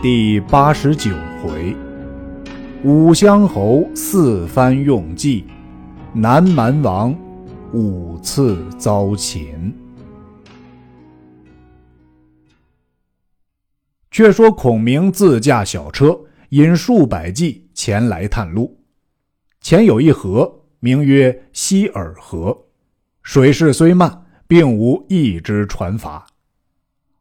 第八十九回，武乡侯四番用计，南蛮王五次遭擒。却说孔明自驾小车，引数百骑前来探路。前有一河，名曰西洱河，水势虽慢，并无一只船筏。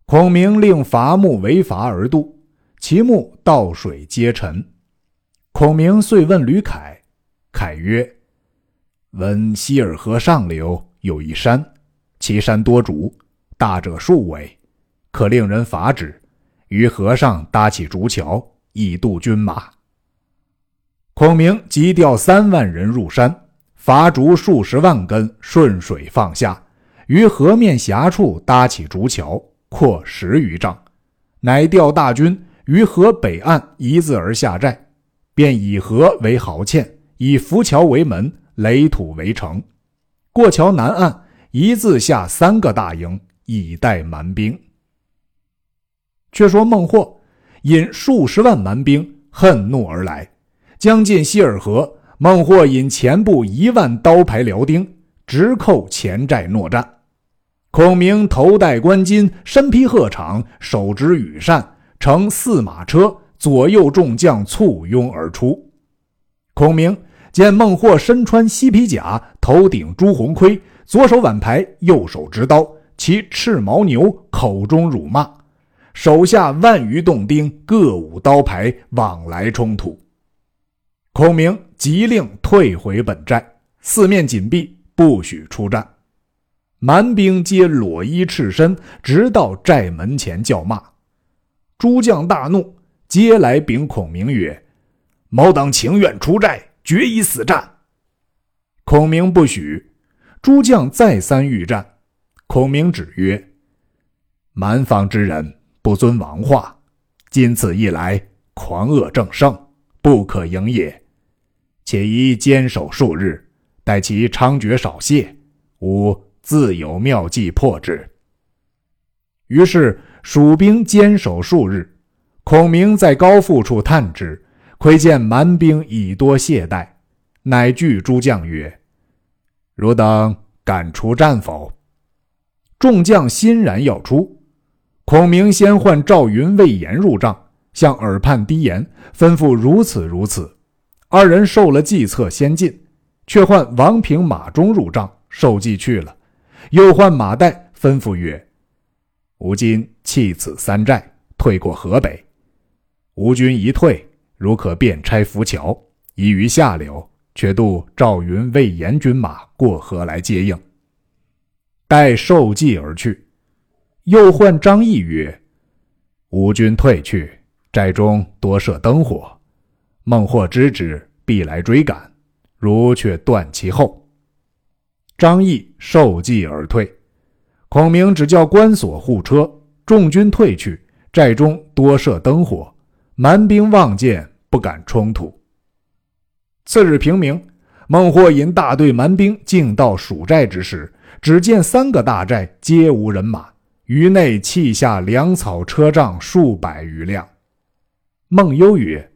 孔明令伐木为筏而渡。其目倒水皆沉，孔明遂问吕凯，凯曰：“闻希尔河上流有一山，其山多竹，大者数尾，可令人伐之。于河上搭起竹桥，以渡军马。”孔明即调三万人入山，伐竹数十万根，顺水放下，于河面峡处搭起竹桥，阔十余丈，乃调大军。于河北岸一字而下寨，便以河为壕堑，以浮桥为门，垒土为城。过桥南岸一字下三个大营，以待蛮兵。却说孟获引数十万蛮兵恨怒而来，将近希尔河，孟获引前部一万刀牌辽丁直扣前寨搦战。孔明头戴冠巾，身披鹤氅，手执羽扇。乘四马车，左右众将簇拥而出。孔明见孟获身穿犀皮甲，头顶朱红盔，左手挽牌，右手执刀，骑赤牦牛，口中辱骂，手下万余洞丁各舞刀牌，往来冲突。孔明急令退回本寨，四面紧闭，不许出战。蛮兵皆裸衣赤身，直到寨门前叫骂。诸将大怒，皆来禀孔明曰：“某等情愿出寨，决一死战。”孔明不许。诸将再三欲战，孔明止曰：“蛮方之人不遵王化，今此一来，狂恶正盛，不可迎也。且宜坚守数日，待其猖獗少泄，吾自有妙计破之。”于是。蜀兵坚守数日，孔明在高阜处探之，窥见蛮兵已多懈怠，乃惧诸将曰：“汝等敢出战否？”众将欣然要出。孔明先唤赵云、魏延入帐，向耳畔低言，吩咐如此如此。二人受了计策，先进。却唤王平、马忠入帐，受计去了。又唤马岱，吩咐曰：吾今弃此三寨，退过河北。吴军一退，如可便拆浮桥，移于下流，却渡赵云、魏延军马过河来接应。待受计而去。又唤张翼曰：“吴军退去，寨中多设灯火，孟获知之，必来追赶。如却断其后。”张翼受计而退。孔明只叫关锁护车，众军退去，寨中多设灯火，蛮兵望见不敢冲突。次日平明，孟获引大队蛮兵进到蜀寨之时，只见三个大寨皆无人马，于内砌下粮草车仗数百余辆。孟优曰：“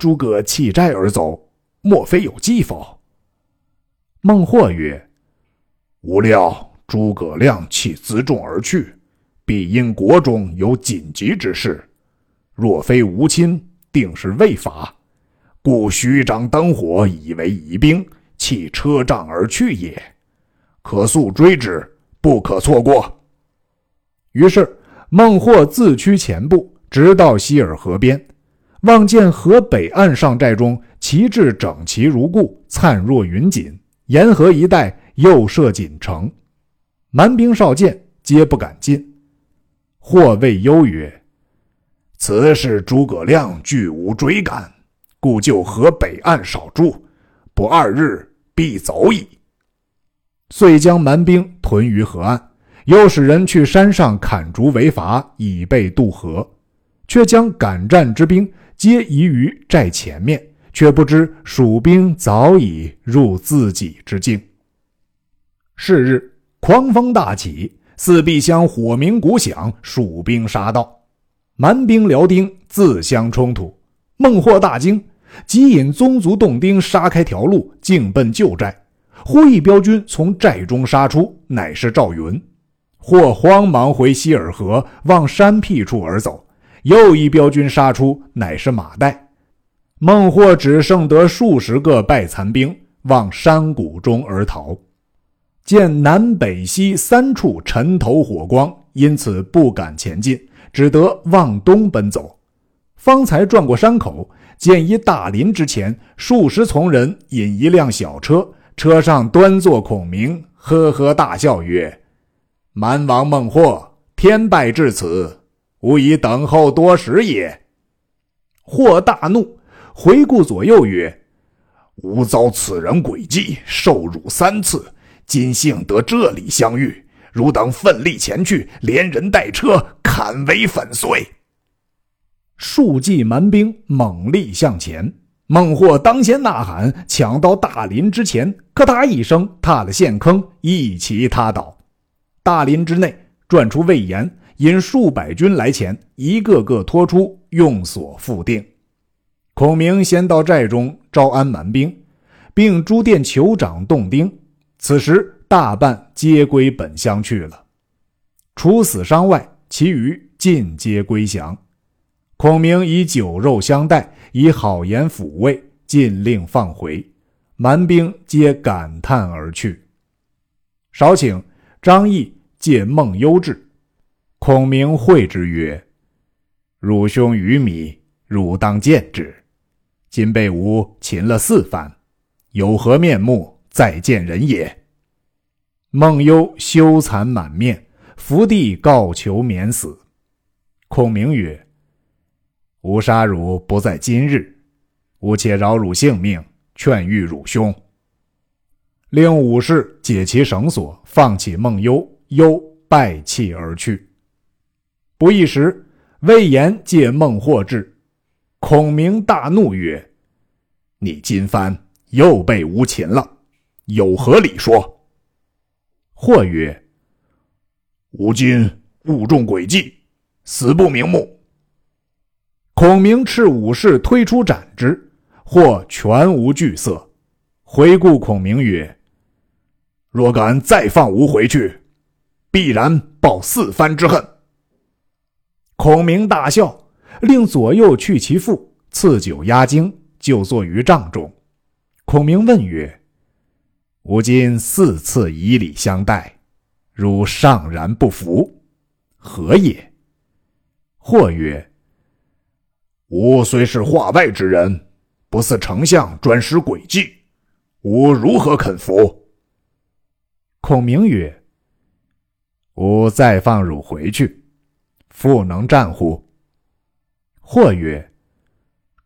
诸葛弃寨而走，莫非有计否？”孟获曰：“无料。”诸葛亮弃辎重而去，必因国中有紧急之事。若非吴亲，定是未法，故虚张灯火以为疑兵，弃车仗而去也。可速追之，不可错过。于是孟获自驱前部，直到希尔河边，望见河北岸上寨中旗帜整齐如故，灿若云锦；沿河一带又设锦城。蛮兵少见，皆不敢进。或谓忧曰：“此事诸葛亮拒无追赶，故就河北岸少住，不二日必走矣。”遂将蛮兵屯于河岸，又使人去山上砍竹为筏，以备渡河。却将敢战之兵皆移于寨前面，却不知蜀兵早已入自己之境。是日。狂风大起，四壁乡火鸣鼓响，蜀兵杀到。蛮兵辽丁自相冲突，孟获大惊，即引宗族洞丁杀开条路，径奔旧寨。忽一彪军从寨中杀出，乃是赵云。或慌忙回西尔河，往山僻处而走。又一彪军杀出，乃是马岱。孟获只剩得数十个败残兵，往山谷中而逃。见南北西三处尘头火光，因此不敢前进，只得往东奔走。方才转过山口，见一大林之前，数十从人引一辆小车，车上端坐孔明，呵呵大笑曰：“蛮王孟获，天败至此，吾已等候多时也。”或大怒，回顾左右曰：“吾遭此人诡计，受辱三次。”今幸得这里相遇，汝等奋力前去，连人带车砍为粉碎。数骑蛮兵猛力向前，孟获当先呐喊，抢到大林之前，咔嗒一声踏了陷坑，一齐塌倒。大林之内转出魏延，引数百军来前，一个个拖出，用锁复定。孔明先到寨中招安蛮兵，并诸殿酋长洞丁。此时大半皆归本乡去了，除死伤外，其余尽皆归降。孔明以酒肉相待，以好言抚慰，尽令放回。蛮兵皆感叹而去。少顷，张翼借孟幽至，孔明会之曰：“汝兄于米，汝当见之。今被吾擒了四番，有何面目？”再见人也。孟幽羞惭满面，伏地告求免死。孔明曰：“吾杀汝不在今日，吾且饶汝性命，劝谕汝兄。”令武士解其绳索，放起孟幽，幽败泣而去。不一时，魏延借孟获至，孔明大怒曰：“你今番又被吾擒了。”有何理说？或曰：“吾今误中诡计，死不瞑目。”孔明斥武士推出斩之，或全无惧色，回顾孔明曰：“若敢再放吾回去，必然报四番之恨。”孔明大笑，令左右去其父，赐酒压惊，就坐于帐中。孔明问曰：吾今四次以礼相待，汝尚然不服，何也？或曰：“吾虽是化外之人，不似丞相专施诡计，吾如何肯服？”孔明曰：“吾再放汝回去，复能战乎？”或曰：“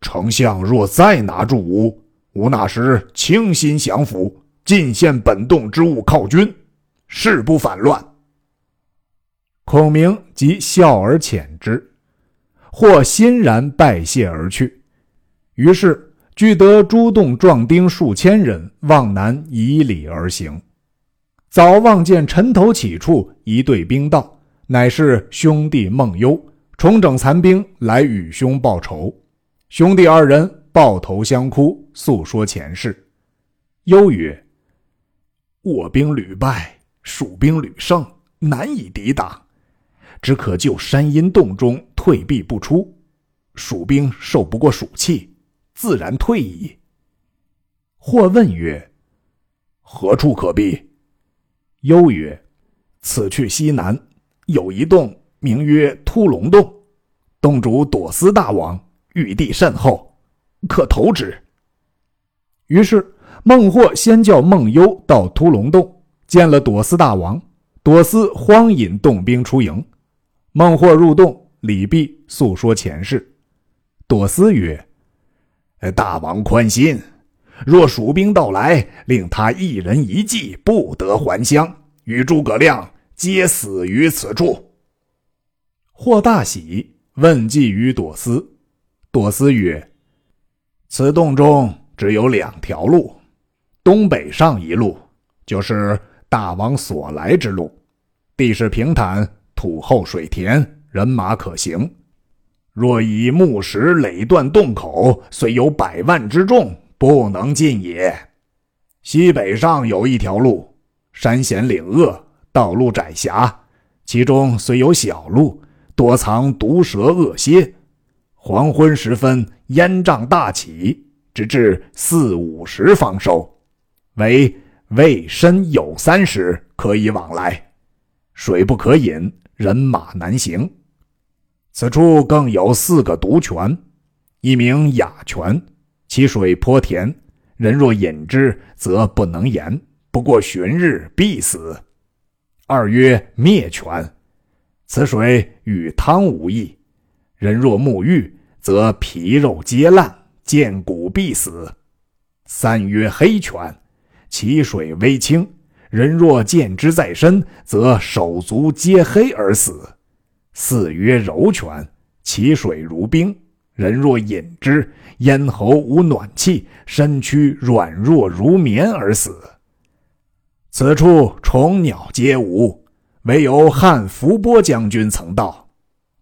丞相若再拿住吾，吾那时倾心降服。”尽献本洞之物犒军，誓不反乱。孔明即笑而遣之，或欣然拜谢而去。于是俱得诸洞壮丁数千人往南以礼而行。早望见尘头起处一队兵到，乃是兄弟孟幽重整残兵来与兄报仇。兄弟二人抱头相哭，诉说前事。幽曰。我兵屡败，蜀兵屡胜，难以抵挡，只可就山阴洞中退避不出。蜀兵受不过蜀气，自然退矣。或问曰：“何处可避？”幽曰：“此去西南有一洞，名曰突龙洞，洞主朵思大王，玉帝甚厚，可投之。”于是。孟获先叫孟幽到屠龙洞见了朵思大王，朵思慌引洞兵出营。孟获入洞，李毕，诉说前事。朵思曰：“大王宽心，若蜀兵到来，令他一人一骑不得还乡，与诸葛亮皆死于此处。”或大喜，问计于朵思。朵思曰：“此洞中只有两条路。”东北上一路就是大王所来之路，地势平坦，土厚水田，人马可行；若以木石垒断洞口，虽有百万之众，不能进也。西北上有一条路，山险岭恶，道路窄狭，其中虽有小路，多藏毒蛇恶蝎。黄昏时分，烟瘴大起，直至四五时方收。为未深有三十，可以往来。水不可饮，人马难行。此处更有四个毒泉，一名雅泉，其水颇甜，人若饮之，则不能言，不过旬日必死。二曰灭泉，此水与汤无异，人若沐浴，则皮肉皆烂，见骨必死。三曰黑泉，其水微清。人若见之在身，则手足皆黑而死。四曰柔泉，其水如冰。人若饮之，咽喉无暖气，身躯软弱如棉而死。此处虫鸟皆无，唯有汉伏波将军曾到。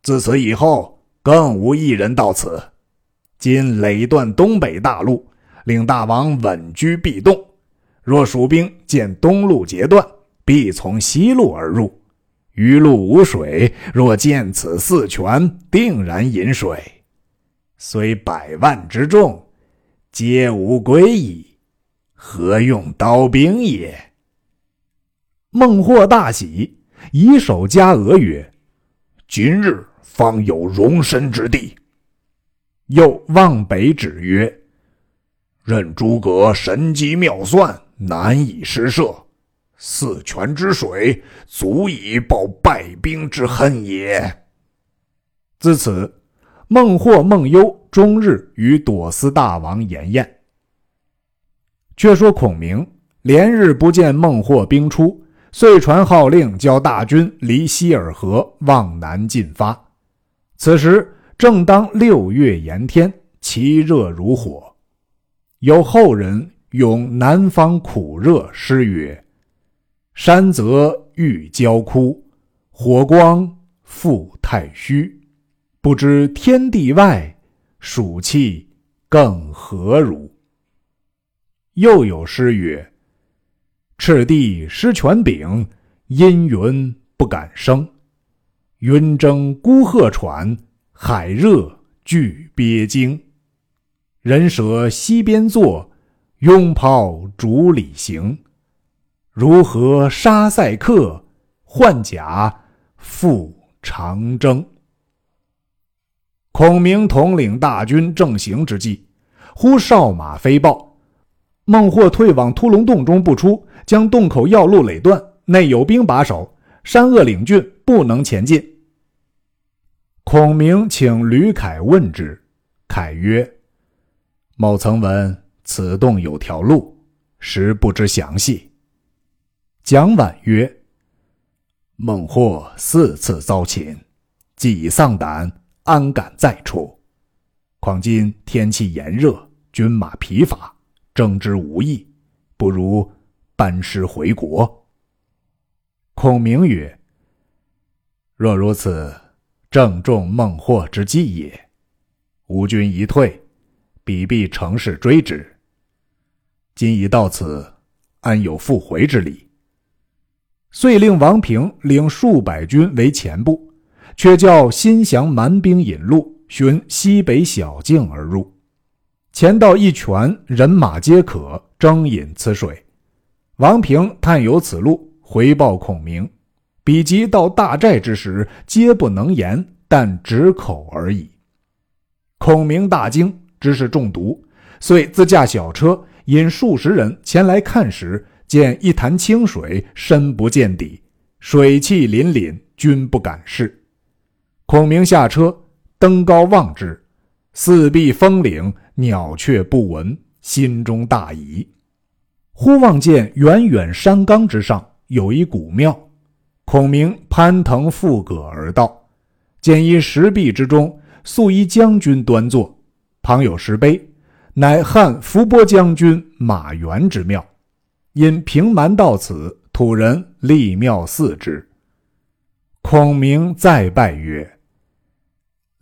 自此以后，更无一人到此。今垒断东北大路，令大王稳居壁洞。若蜀兵见东路截断，必从西路而入。余路无水，若见此四泉，定然饮水。虽百万之众，皆无归矣，何用刀兵也？孟获大喜，以手加额曰：“今日方有容身之地。”又望北指曰：“任诸葛神机妙算。”难以施设，四泉之水足以报败兵之恨也。自此，孟获、孟优终日与朵思大王言宴。却说孔明连日不见孟获兵出，遂传号令，教大军离西尔河往南进发。此时正当六月炎天，其热如火，有后人。咏南方苦热诗曰：“山泽欲焦枯，火光复太虚。不知天地外，暑气更何如？”又有诗曰：“赤地失权柄，阴云不敢生。云蒸孤鹤喘，海热惧鳖惊。人舍西边坐。”拥抛竹里行，如何杀塞客？换甲赴长征。孔明统领大军正行之际，忽哨马飞报：孟获退往突龙洞中不出，将洞口要路垒断，内有兵把守，山恶岭峻，不能前进。孔明请吕凯问之，凯曰：“某曾闻。”此洞有条路，实不知详细。蒋琬曰：“孟获四次遭擒，既已丧胆，安敢再出？况今天气炎热，军马疲乏，征之无益，不如班师回国。”孔明曰：“若如此，正中孟获之计也。吾军一退，彼必乘势追之。”今已到此，安有复回之理？遂令王平领数百军为前部，却叫心降蛮兵引路，寻西北小径而入。前到一泉，人马皆可争饮此水。王平探有此路，回报孔明。彼及到大寨之时，皆不能言，但止口而已。孔明大惊，知是中毒，遂自驾小车。引数十人前来看时，见一潭清水，深不见底，水气凛凛，均不敢视。孔明下车，登高望之，四壁峰岭，鸟雀不闻，心中大疑。忽望见远远山冈之上有一古庙，孔明攀藤附葛而到，见一石壁之中素一将军端坐，旁有石碑。乃汉伏波将军马援之庙，因平蛮到此，土人立庙祀之。孔明再拜曰：“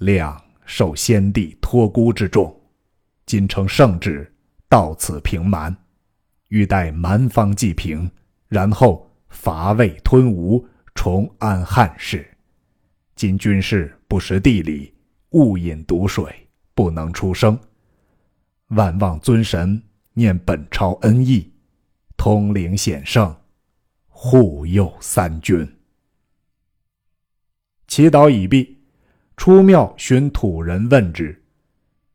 亮受先帝托孤之重，今承圣旨，到此平蛮，欲待蛮方既平，然后伐魏吞吴，重安汉室。今军事不识地理，误饮毒水，不能出声。万望尊神念本朝恩义，通灵显圣，护佑三军。祈祷已毕，出庙寻土人问之，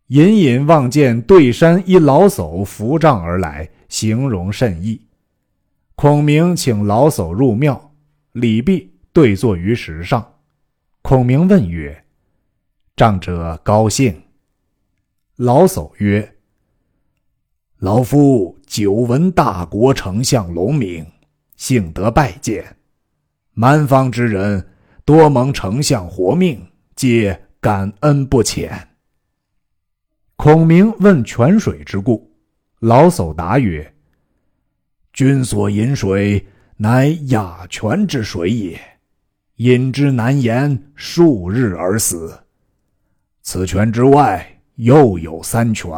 隐隐望见对山一老叟扶杖而来，形容甚异。孔明请老叟入庙，礼毕，对坐于石上。孔明问曰：“仗者高兴。”老叟曰：“老夫久闻大国丞相龙明，幸得拜见。蛮方之人多蒙丞相活命，皆感恩不浅。”孔明问泉水之故，老叟答曰：“君所饮水，乃雅泉之水也。”饮之难言，数日而死。此泉之外，又有三泉。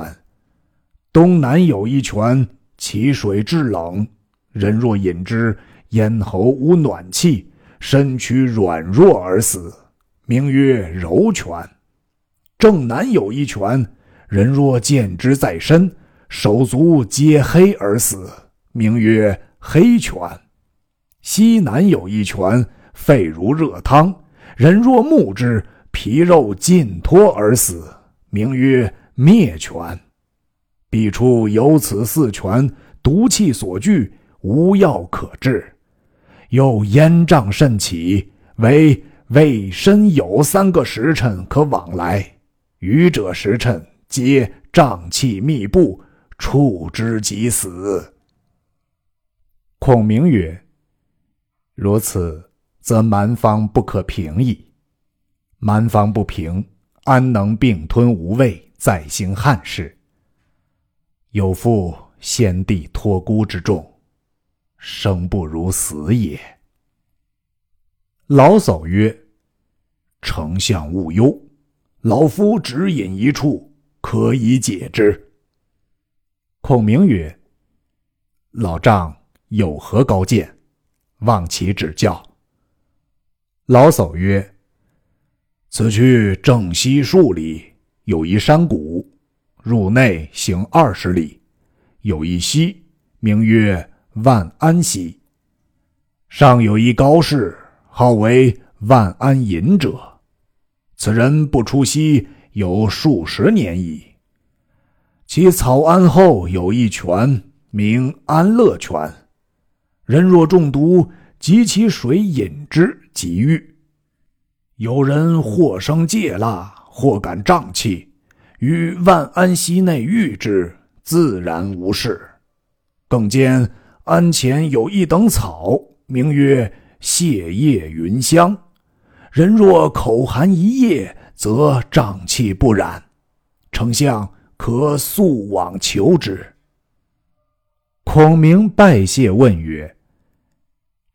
东南有一泉，其水至冷，人若饮之，咽喉无暖气，身躯软弱而死，名曰柔泉。正南有一泉，人若见之在身，手足皆黑而死，名曰黑泉。西南有一泉。肺如热汤，人若目之，皮肉尽脱而死，名曰灭泉。必出有此四泉，毒气所聚，无药可治。又烟瘴甚起，唯未申酉三个时辰可往来，余者时辰皆瘴气密布，触之即死。孔明曰：“如此。”则蛮方不可平矣。蛮方不平，安能并吞吴魏，再兴汉室？有负先帝托孤之重，生不如死也。老叟曰：“丞相勿忧，老夫只引一处，可以解之。”孔明曰：“老丈有何高见？望其指教。”老叟曰：“此去正西数里，有一山谷，入内行二十里，有一溪，名曰万安溪。上有一高士，号为万安隐者。此人不出溪有数十年矣。其草庵后有一泉，名安乐泉。人若中毒，及其水饮之。”即愈。有人或生疥蜡，或感胀气，于万安溪内遇之，自然无事。更兼庵前有一等草，名曰泻叶云香。人若口含一叶，则胀气不染。丞相可速往求之。孔明拜谢问曰：“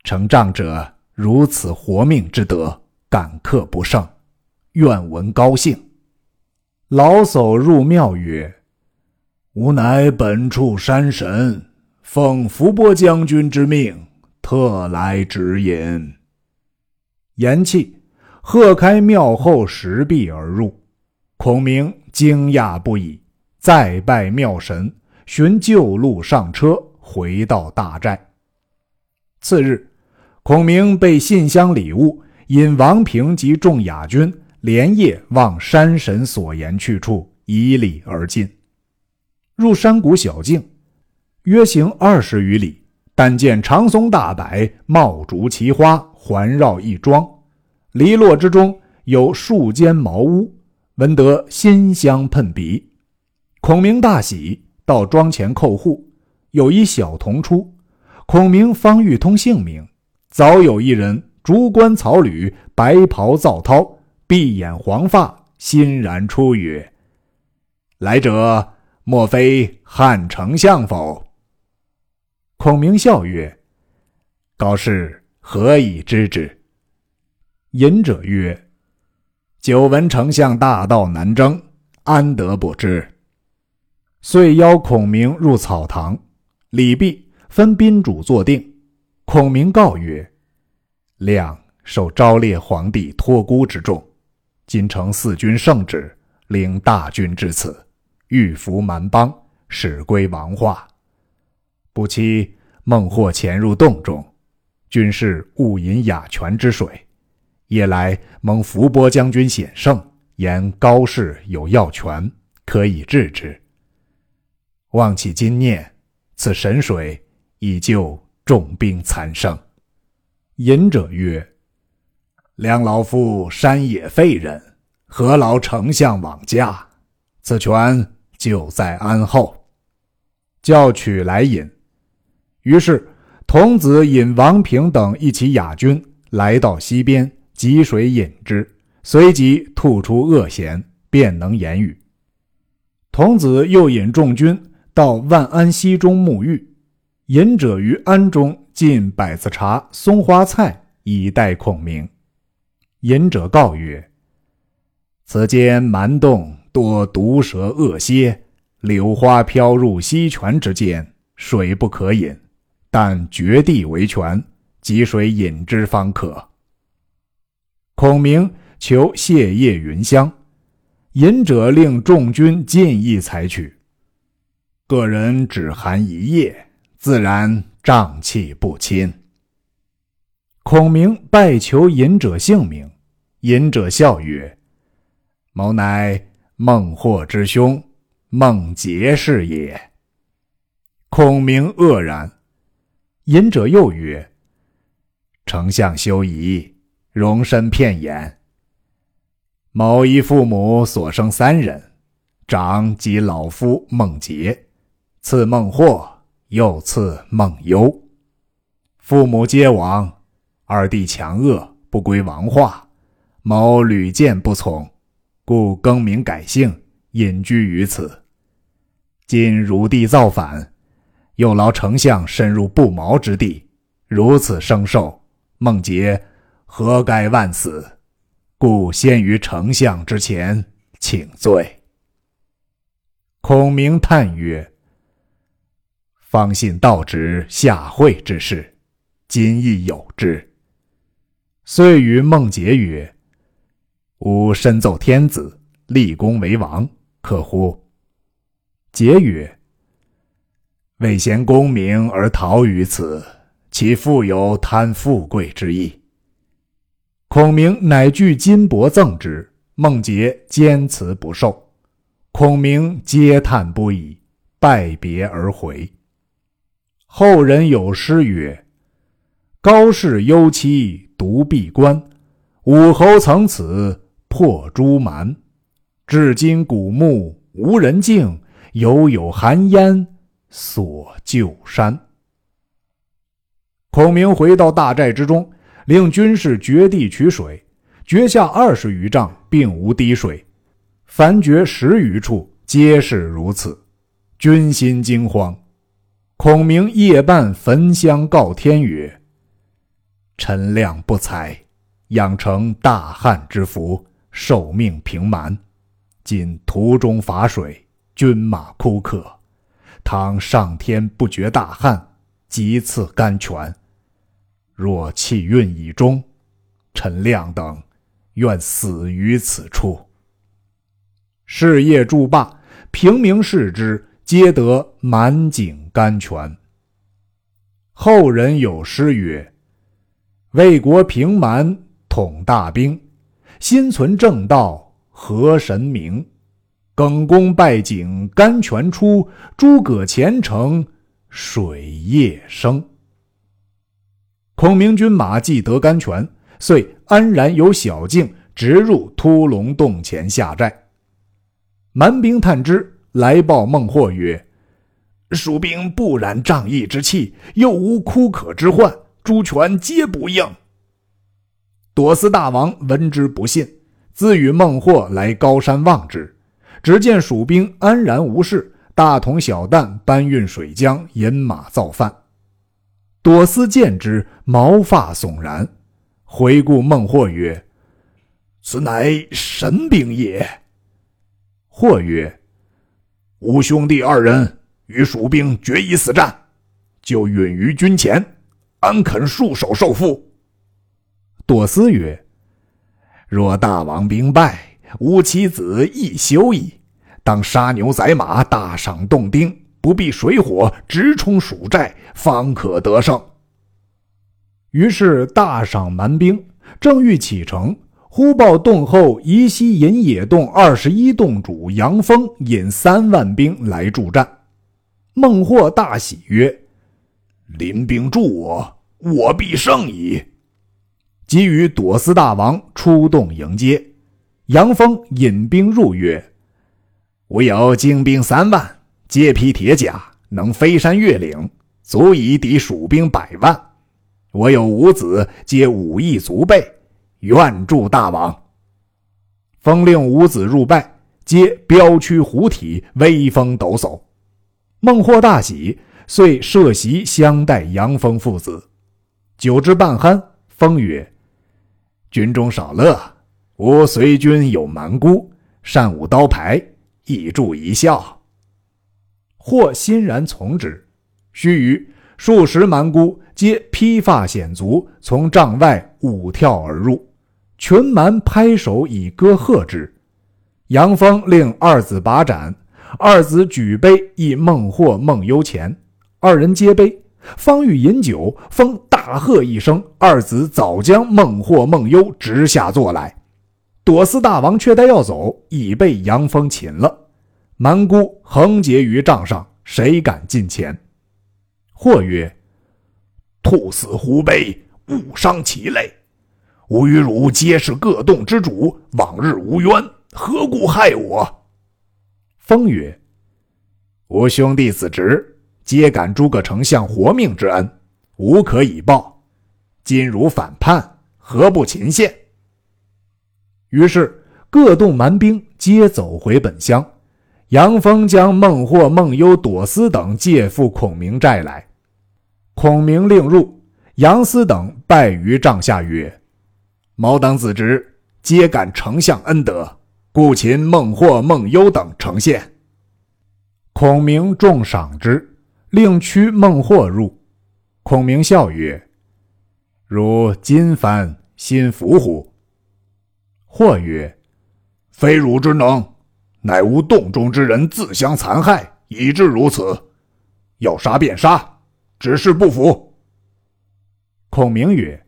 承帐者？”如此活命之德，感客不胜，愿闻高兴。老叟入庙曰：“吾乃本处山神，奉伏波将军之命，特来指引。”言讫，喝开庙后石壁而入。孔明惊讶不已，再拜庙神，寻旧路上车，回到大寨。次日。孔明备信箱礼物，引王平及众雅军连夜往山神所言去处以礼而进。入山谷小径，约行二十余里，但见长松大柏，茂竹奇花，环绕一庄。篱落之中有数间茅屋，闻得馨香喷鼻。孔明大喜，到庄前叩户，有一小童出。孔明方欲通姓名。早有一人，竹冠草履，白袍皂绦，碧眼黄发，欣然出曰：“来者，莫非汉丞相否？”孔明笑曰：“高士何以知之？”隐者曰：“久闻丞相大道难征，安得不知？遂邀孔明入草堂，礼毕，分宾主坐定。孔明告曰：“亮受昭烈皇帝托孤之重，今承四军圣旨，领大军至此，欲服蛮邦，使归王化。不期孟获潜入洞中，军士误饮哑泉之水。”夜来蒙伏波将军显圣，言高氏有药泉，可以治之。望其今念，此神水已救重兵残生。隐者曰：“梁老夫山野废人，何劳丞相往驾？此泉就在安后。”叫取来饮。于是童子引王平等一起雅军来到溪边。汲水饮之，随即吐出恶涎，便能言语。童子又引众军到万安溪中沐浴，饮者于庵中进百子茶、松花菜以待孔明。饮者告曰：“此间蛮洞多毒蛇恶蝎，柳花飘入溪泉之间，水不可饮，但绝地为泉，汲水饮之方可。”孔明求谢叶云香，隐者令众军尽意采取。个人只含一叶，自然瘴气不侵。孔明拜求隐者姓名，隐者笑曰：“某乃孟获之兄，孟杰是也。”孔明愕然。隐者又曰：“丞相休疑。”容身片言。某一父母所生三人，长即老夫孟杰，次孟获，又次孟优。父母皆亡，二弟强恶，不归王化。某屡见不从，故更名改姓，隐居于此。今汝弟造反，又劳丞相深入不毛之地，如此生受，孟杰。何该万死？故先于丞相之前请罪。孔明叹曰：“方信道直下惠之事，今亦有之。”遂与孟杰曰：“吾身奏天子，立功为王，可乎？”桀曰：“未贤功名而逃于此，其复有贪富贵之意？”孔明乃具金帛赠之，孟杰坚辞不受。孔明嗟叹不已，拜别而回。后人有诗曰：“高士幽妻独闭关，武侯曾此破朱蛮。至今古墓无人敬，犹有寒烟锁旧山。”孔明回到大寨之中。令军士掘地取水，掘下二十余丈，并无滴水；凡掘十余处，皆是如此。军心惊慌。孔明夜半焚香告天曰：“陈亮不才，养成大汉之福，受命平蛮。今途中乏水，军马枯渴。倘上天不绝大旱，即赐甘泉。”若气运已终，陈亮等愿死于此处。事业筑坝，平民视之，皆得满井甘泉。后人有诗曰：“为国平蛮统大兵，心存正道和神明？耿恭拜井甘泉出，诸葛虔诚水业生。”孔明军马既得甘泉，遂安然由小径直入突龙洞前下寨。蛮兵探知，来报孟获曰：“蜀兵不染仗义之气，又无枯渴之患，诸权皆不应。”朵思大王闻之不信，自与孟获来高山望之，只见蜀兵安然无事，大同小旦搬运水浆，饮马造饭。朵思见之，毛发悚然。回顾孟获曰：“此乃神兵也。”或曰：“吾兄弟二人与蜀兵决一死战，就允于军前，安肯束手受缚？”朵思曰：“若大王兵败，吾妻子亦休矣。当杀牛宰马，大赏洞丁，不必水火，直冲蜀寨，方可得胜。”于是大赏蛮兵，正欲启程，忽报洞后宜西引野洞二十一洞主杨峰引三万兵来助战。孟获大喜曰：“临兵助我，我必胜矣。”即与朵思大王出动迎接，杨峰引兵入曰：“吾有精兵三万，皆披铁甲，能飞山越岭，足以抵蜀兵百万。我有五子，皆武艺足备，愿助大王。”封令五子入拜，皆彪躯虎体，威风抖擞。孟获大喜，遂设席相待杨峰父子。酒至半酣，封曰。军中少乐，吾随军有蛮姑，善舞刀牌，亦助一笑。或欣然从之。须臾，数十蛮姑皆披发显足，从帐外舞跳而入，群蛮拍手以歌贺之。杨峰令二子把盏，二子举杯以孟获、孟幽前，二人皆杯。方欲饮酒，风大喝一声，二子早将孟获、孟幽直下坐来。朵思大王却待要走，已被杨峰擒了。蛮姑横结于帐上，谁敢近前？或曰：“兔死狐悲，误伤其类。吾与汝皆是各洞之主，往日无冤，何故害我？”风曰：“吾兄弟子侄。”皆感诸葛丞相活命之恩，无可以报。今汝反叛，何不擒献？于是各洞蛮兵皆走回本乡。杨峰将孟获、孟幽、朵思等借赴孔明寨来。孔明令入，杨思等拜于帐下曰：“某等子侄皆感丞相恩德，故擒孟获、孟优等呈献。”孔明重赏之。令驱孟获入，孔明笑曰：“如今番心服乎？”或曰：“非汝之能，乃吾洞中之人自相残害，以致如此。要杀便杀，只是不服。”孔明曰：“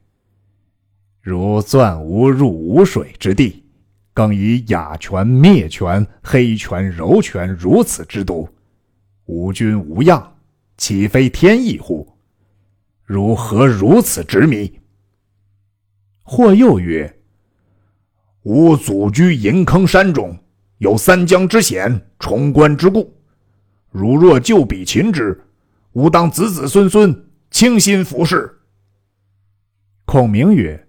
如钻无入无水之地，更以哑拳、灭拳、黑拳、柔拳如此之毒，吾君无恙。”岂非天意乎？如何如此执迷？或又曰：“吾祖居银坑山中，有三江之险，冲关之故。如若就彼擒之，吾当子子孙孙倾心服侍。”孔明曰：“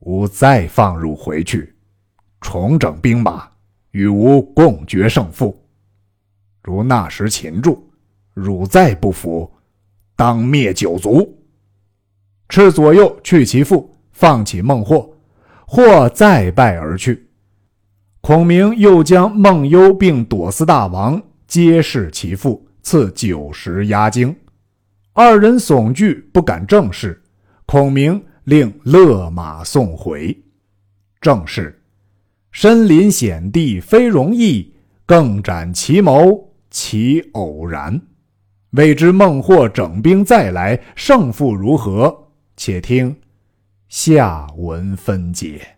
吾再放汝回去，重整兵马，与吾共决胜负。如那时擒住。”汝再不服，当灭九族。斥左右去其父，放起孟获，获再败而去。孔明又将孟幽并朵思大王皆弑其父，赐九十压惊。二人悚惧，不敢正视。孔明令勒马送回。正是：身临险地非容易，更展奇谋其偶然。未知孟获整兵再来，胜负如何？且听下文分解。